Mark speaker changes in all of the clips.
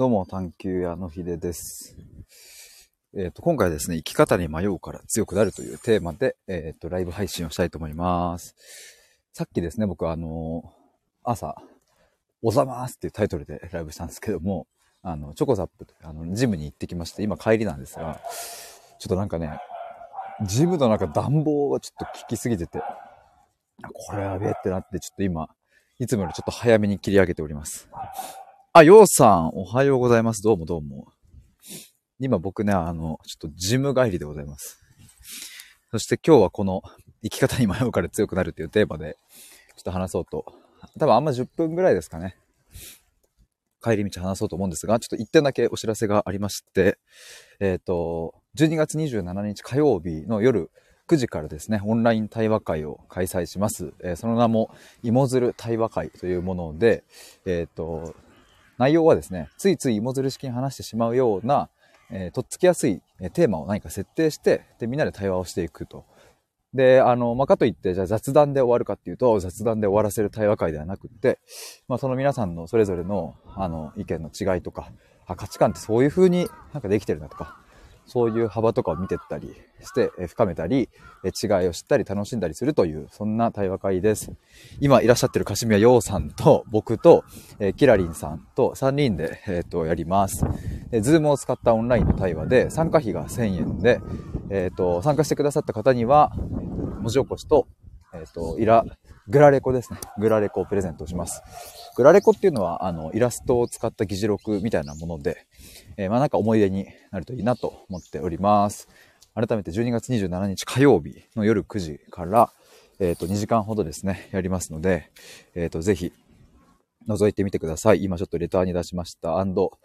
Speaker 1: どうも、探求屋のひでです。えっ、と、今回ですね、生き方に迷うから強くなるというテーマで、えっ、と、ライブ配信をしたいと思います。さっきですね、僕はあの朝、おざますっていうタイトルでライブしたんですけども、あの、チョコザップとあの、ジムに行ってきまして、今帰りなんですが、ちょっとなんかね、ジムの中暖房がちょっと効きすぎてて、これやべえってなって、ちょっと今、いつもよりちょっと早めに切り上げております。あ、ようさん、おはようございます。どうもどうも。今僕ね、あの、ちょっとジム帰りでございます。そして今日はこの生き方に迷うから強くなるっていうテーマで、ちょっと話そうと。多分あんま10分ぐらいですかね。帰り道話そうと思うんですが、ちょっと一点だけお知らせがありまして、えっ、と、12月27日火曜日の夜9時からですね、オンライン対話会を開催します。えーその名も、芋づる対話会というもので、えっ、と、内容はですね、ついつい芋づる式に話してしまうような、えーとっつきやすいテーマを何か設定して、で、みんなで対話をしていくと。で、あの、まあ、かといって、じゃあ雑談で終わるかっていうと、雑談で終わらせる対話会ではなくって、まあ、その皆さんのそれぞれの、あの、意見の違いとか、あ、価値観ってそういう風になんかできてるなとか、そういう幅とかを見てったりして、え深めたり、え違いを知ったり楽しんだりするという、そんな対話会です。今いらっしゃってるカシミヤヨウさんと僕と、えーキラリンさんと3人で、えっ、と、やります。ズームを使ったオンラインの対話で、参加費が1000円で、えっ、と、参加してくださった方には、文字起こしと、えっ、と、イラ、グラレコですね。グラレコをプレゼントします。グラレコっていうのは、あの、イラストを使った議事録みたいなもので、えーまあなんか思い出になるといいなと思っております。改めて12月27日火曜日の夜9時から、えっ、と、2時間ほどですね、やりますので、えっ、と、ぜひ、覗いてみてください。今ちょっとレターに出しました。アンド、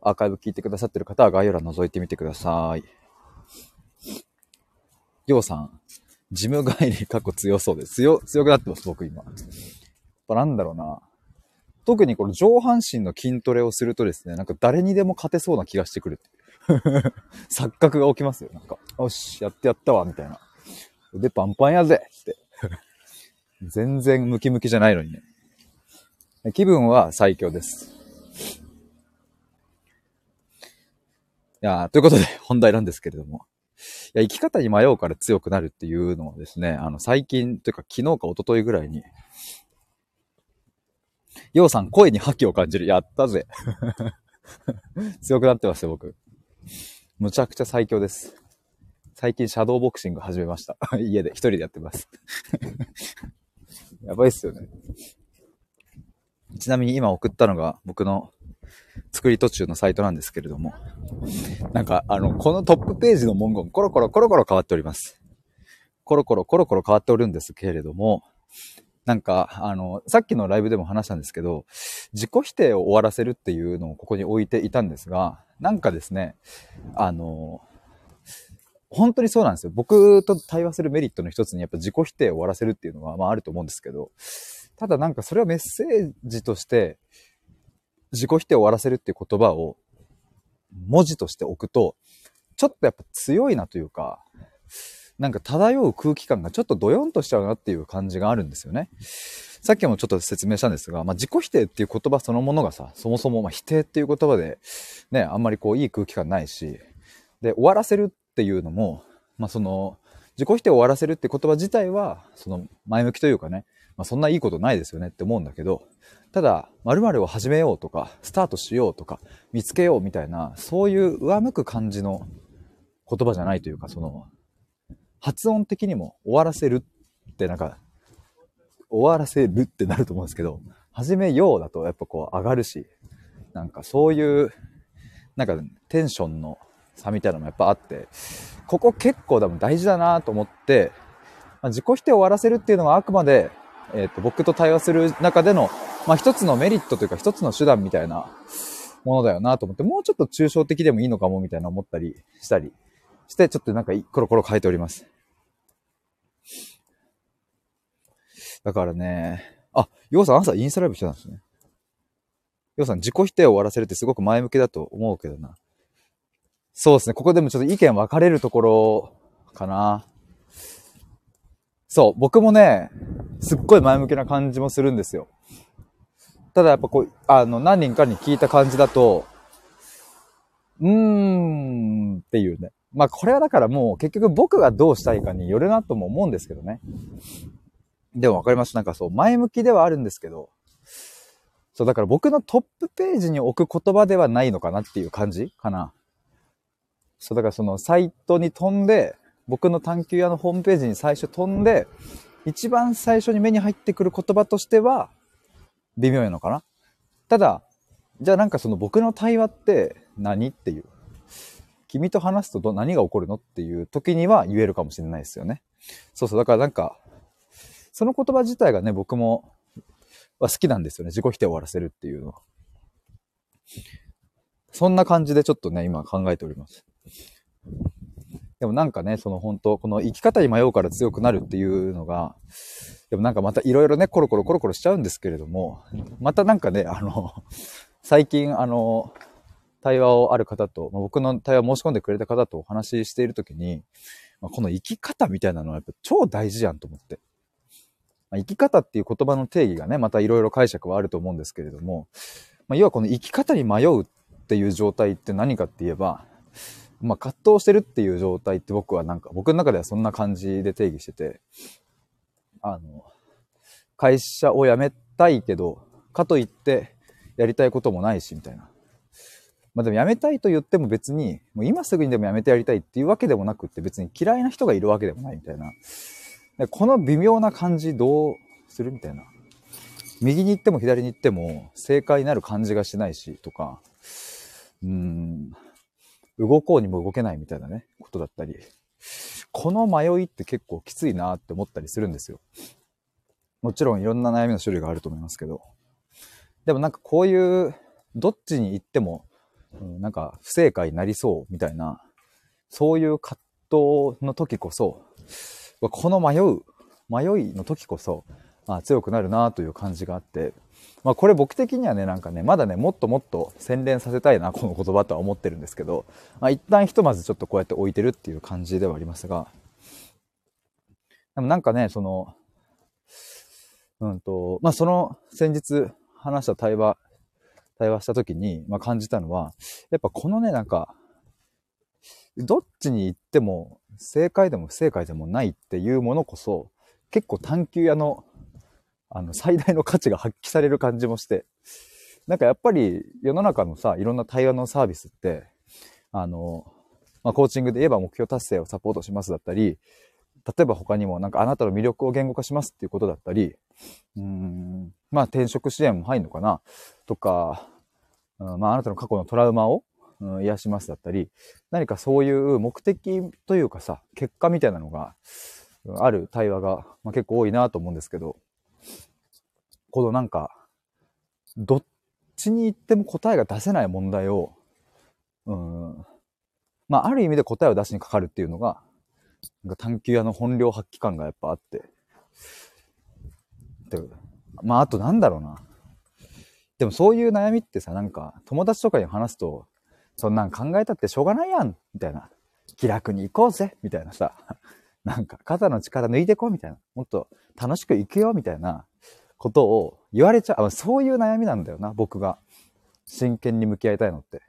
Speaker 1: アーカイブ聞いてくださってる方は概要欄覗いてみてください。ようさん、ジム帰り過去強そうです。強、強くなってます、僕今。やっぱなんだろうな。特にこの上半身の筋トレをするとですね、なんか誰にでも勝てそうな気がしてくるっていう。錯覚が起きますよ。なんか、よし、やってやったわ、みたいな。腕パンパンやぜって。全然ムキムキじゃないのにね。気分は最強です。いやということで、本題なんですけれども。いや、生き方に迷うから強くなるっていうのはですね、あの、最近、というか昨日か一昨日ぐらいに、ようさん、声に覇気を感じる。やったぜ。強くなってますよ、僕。むちゃくちゃ最強です。最近、シャドーボクシング始めました。家で、一人でやってます。やばいっすよね。ちなみに今送ったのが僕の作り途中のサイトなんですけれども、なんか、あの、このトップページの文言、コロコロコロコロ変わっております。コロコロコロコロ変わっておるんですけれども、なんか、あの、さっきのライブでも話したんですけど、自己否定を終わらせるっていうのをここに置いていたんですが、なんかですね、あの、本当にそうなんですよ。僕と対話するメリットの一つにやっぱ自己否定を終わらせるっていうのは、まああると思うんですけど、ただなんかそれはメッセージとして、自己否定を終わらせるっていう言葉を文字として置くと、ちょっとやっぱ強いなというか、なんか漂う空気感がちょっとドヨンとしちゃうなっていう感じがあるんですよね。さっきもちょっと説明したんですが、まあ、自己否定っていう言葉そのものがさ、そもそもま否定っていう言葉で、ね、あんまりこういい空気感ないし、で、終わらせるっていうのも、まあ、その、自己否定を終わらせるって言葉自体は、その前向きというかね、まあ、そんないいことないですよねって思うんだけど、ただ、〇〇を始めようとか、スタートしようとか、見つけようみたいな、そういう上向く感じの言葉じゃないというか、その、発音的にも終わらせるってなんか、終わらせるってなると思うんですけど、始めようだとやっぱこう上がるし、なんかそういう、なんかテンションの差みたいなのもやっぱあって、ここ結構多分大事だなと思って、まあ自己否定を終わらせるっていうのはあくまで、えっ、と、僕と対話する中での、まあ一つのメリットというか一つの手段みたいなものだよなと思って、もうちょっと抽象的でもいいのかもみたいな思ったりしたりして、ちょっとなんかコロコロ変えております。だからね、あ、ようさん朝インスタライブしてたんですね。ようさん自己否定を終わらせるってすごく前向きだと思うけどな。そうですね。ここでもちょっと意見分かれるところかな。そう、僕もね、すっごい前向きな感じもするんですよ。ただやっぱこう、あの、何人かに聞いた感じだと、うーんっていうね。まあこれはだからもう結局僕がどうしたいかによるなとも思うんですけどね。でもわかります。なんかそう、前向きではあるんですけど、そう、だから僕のトップページに置く言葉ではないのかなっていう感じかな。そう、だからそのサイトに飛んで、僕の探求屋のホームページに最初飛んで、一番最初に目に入ってくる言葉としては、微妙なのかな？ただ、じゃあなんかその僕の対話って何っていう？君と話すとど何が起こるのっていう時には言えるかもしれないですよね。そうそう。だからなんか、その言葉自体がね、僕もは好きなんですよね。自己否定を終わらせるっていうのは。そんな感じでちょっとね、今考えております。でもなんかね、その本当この生き方に迷うから強くなるっていうのが、でもなんかまたいろいろね、コロコロコロコロしちゃうんですけれども、またなんかね、あの、最近あの、対話をある方と、ま僕の対話申し込んでくれた方とお話ししているときに、まこの生き方みたいなのはやっぱ超大事やんと思って。ま生き方っていう言葉の定義がね、またいろいろ解釈はあると思うんですけれども、まあ、要はこの生き方に迷うっていう状態って何かって言えば、まあ、葛藤してるっていう状態って僕はなんか、僕の中ではそんな感じで定義してて、あの、会社を辞めたいけど、かといってやりたいこともないし、みたいな。まあでも辞めたいと言っても別に、もう今すぐにでも辞めてやりたいっていうわけでもなくって別に嫌いな人がいるわけでもないみたいな。でこの微妙な感じどうするみたいな。右に行っても左に行っても正解になる感じがしないしとか、うーん、動こうにも動けないみたいなね、ことだったり、この迷いって結構きついなって思ったりするんですよ。もちろんいろんな悩みの種類があると思いますけど。でもなんかこういう、どっちに行っても、うん、なんか不正解になりそうみたいな、そういう葛藤の時こそ、この迷う、迷いの時こそ、あ強くなるなという感じがあって、まあこれ僕的にはね、なんかね、まだね、もっともっと洗練させたいな、この言葉とは思ってるんですけど、まあ一旦ひとまずちょっとこうやって置いてるっていう感じではありますが、でもなんかね、その、うんと、まあその先日話した対話、対話した時に、まあ感じたのは、やっぱこのね、なんか、どっちに行っても正解でも不正解でもないっていうものこそ、結構探求屋のあの、最大の価値が発揮される感じもして、なんかやっぱり世の中のさ、いろんな対話のサービスって、あの、まあ、コーチングで言えば目標達成をサポートしますだったり、例えば他にもなんかあなたの魅力を言語化しますっていうことだったり、うん、まあ転職支援も入るのかなとか、うん、まああなたの過去のトラウマを、うん、癒しますだったり、何かそういう目的というかさ、結果みたいなのがある対話が、まあ、結構多いなと思うんですけど、このなんか、どっちに行っても答えが出せない問題を、うん、まあ、ある意味で答えを出しにかかるっていうのが、なんか探求屋の本領発揮感がやっぱあって。で、まあ、あとなんだろうな。でもそういう悩みってさ、なんか友達とかに話すと、そんなん考えたってしょうがないやんみたいな。気楽に行こうぜみたいなさ。なんか肩の力抜いてこうみたいな。もっと楽しく行くよみたいな。ことを言われちゃう。そういう悩みなんだよな、僕が。真剣に向き合いたいのって。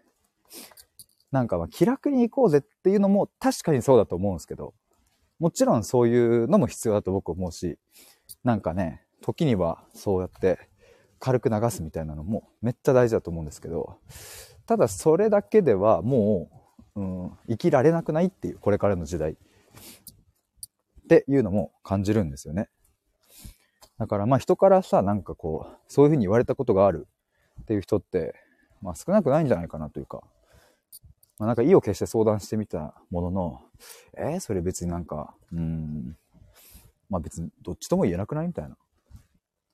Speaker 1: なんかまあ気楽に行こうぜっていうのも確かにそうだと思うんですけど、もちろんそういうのも必要だと僕思うし、なんかね、時にはそうやって軽く流すみたいなのもめっちゃ大事だと思うんですけど、ただそれだけではもう、うん、生きられなくないっていう、これからの時代。っていうのも感じるんですよね。だからまあ人からさ、なんかこう、そういうふうに言われたことがあるっていう人って、まあ少なくないんじゃないかなというか、まあなんか意を決して相談してみたものの、えー、それ別になんか、うん、まあ別にどっちとも言えなくないみたいな。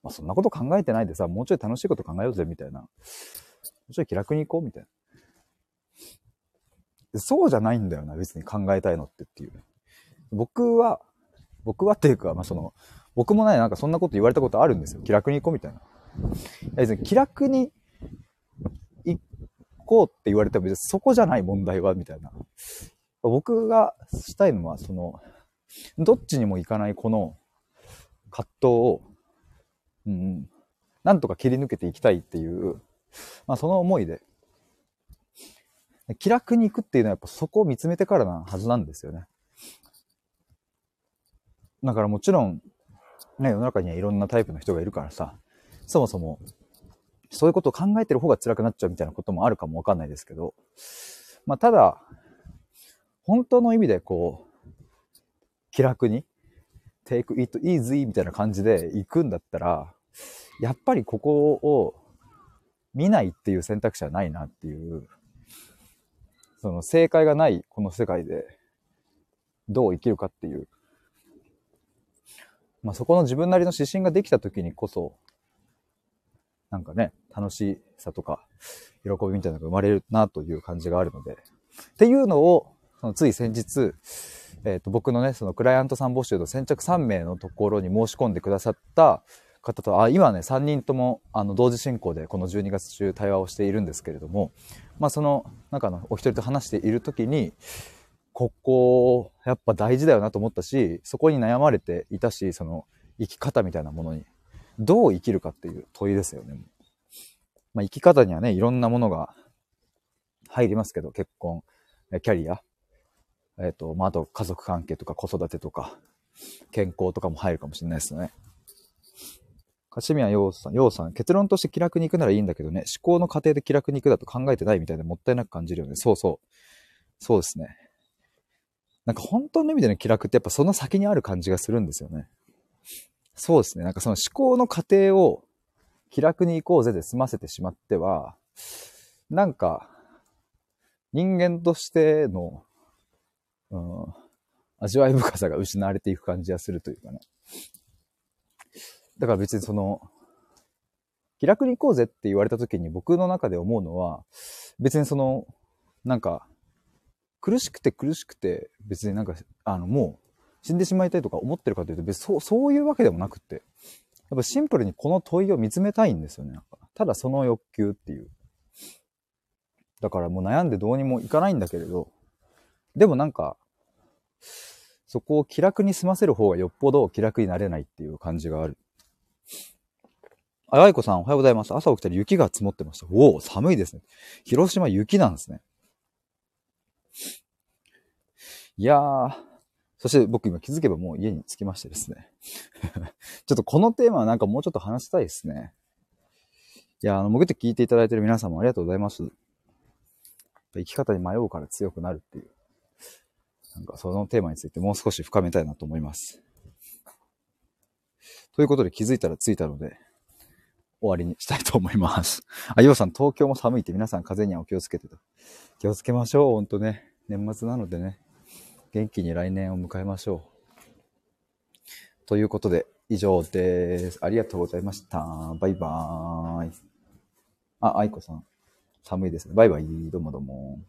Speaker 1: まあそんなこと考えてないでさ、もうちょい楽しいこと考えようぜみたいな。もうちょい気楽に行こうみたいな。そうじゃないんだよな、別に考えたいのってっていう。僕は、僕はっていうか、まあその、僕もね、なんかそんなこと言われたことあるんですよ。気楽に行こうみたいな。別に気楽に行こうって言われても別にそこじゃない問題は、みたいな。僕がしたいのは、その、どっちにも行かないこの葛藤を、うん、なんとか切り抜けていきたいっていう、まあその思いで、気楽に行くっていうのはやっぱそこを見つめてからなはずなんですよね。だからもちろん、ね、世の中にはいろんなタイプの人がいるからさ、そもそも、そういうことを考えてる方が辛くなっちゃうみたいなこともあるかもわかんないですけど、まあ、ただ、本当の意味でこう、気楽に、take it easy みたいな感じで行くんだったら、やっぱりここを見ないっていう選択肢はないなっていう、その正解がないこの世界でどう生きるかっていうまあ、そこの自分なりの指針ができた時にこそ、なんかね、楽しさとか、喜びみたいなのが生まれるなという感じがあるので、っていうのを、そのつい先日、えっ、ー、と、僕のね、そのクライアントさん募集の先着3名のところに申し込んでくださった方と、あ、今ね、3人とも、あの、同時進行でこの12月中対話をしているんですけれども、まあ、その、なんかの、お一人と話している時に、ここ、やっぱ大事だよなと思ったし、そこに悩まれていたし、その生き方みたいなものに、どう生きるかっていう問いですよね。まあ、生き方にはね、いろんなものが入りますけど、結婚、キャリア、えっ、ー、と、まあ、あと家族関係とか子育てとか、健康とかも入るかもしれないですね。かしみやようさん、ようさん、結論として気楽に行くならいいんだけどね、思考の過程で気楽に行くだと考えてないみたいでもったいなく感じるよね。そうそう。そうですね。なんか本当の意味での気楽ってやっぱその先にある感じがするんですよね。そうですね。なんかその思考の過程を気楽に行こうぜで済ませてしまっては、なんか人間としての、うん、味わい深さが失われていく感じがするというかね。だから別にその、気楽に行こうぜって言われた時に僕の中で思うのは、別にその、なんか、苦しくて苦しくて、別になんか、あの、もう死んでしまいたいとか思ってるかというと、別にそう、そういうわけでもなくって、やっぱシンプルにこの問いを見つめたいんですよね。なんかただその欲求っていう。だからもう悩んでどうにもいかないんだけれど、でもなんか、そこを気楽に済ませる方がよっぽど気楽になれないっていう感じがある。あ、愛子さんおはようございます。朝起きたら雪が積もってました。おお、寒いですね。広島雪なんですね。いやー、そして僕今気づけばもう家に着きましてですね。ちょっとこのテーマはなんかもうちょっと話したいですね。いや、あの、潜って聞いていただいてる皆さんもありがとうございます。生き方に迷うから強くなるっていう。なんかそのテーマについてもう少し深めたいなと思います。ということで気づいたら着いたので、終わりにしたいと思います。あ、ようさん、東京も寒いって皆さん風にはお気をつけてと。気をつけましょう、ほんとね。年末なのでね。元気に来年を迎えましょう。ということで、以上です。ありがとうございました。バイバーイ。あ、愛子さん。寒いですね。バイバイ。どうもどうも。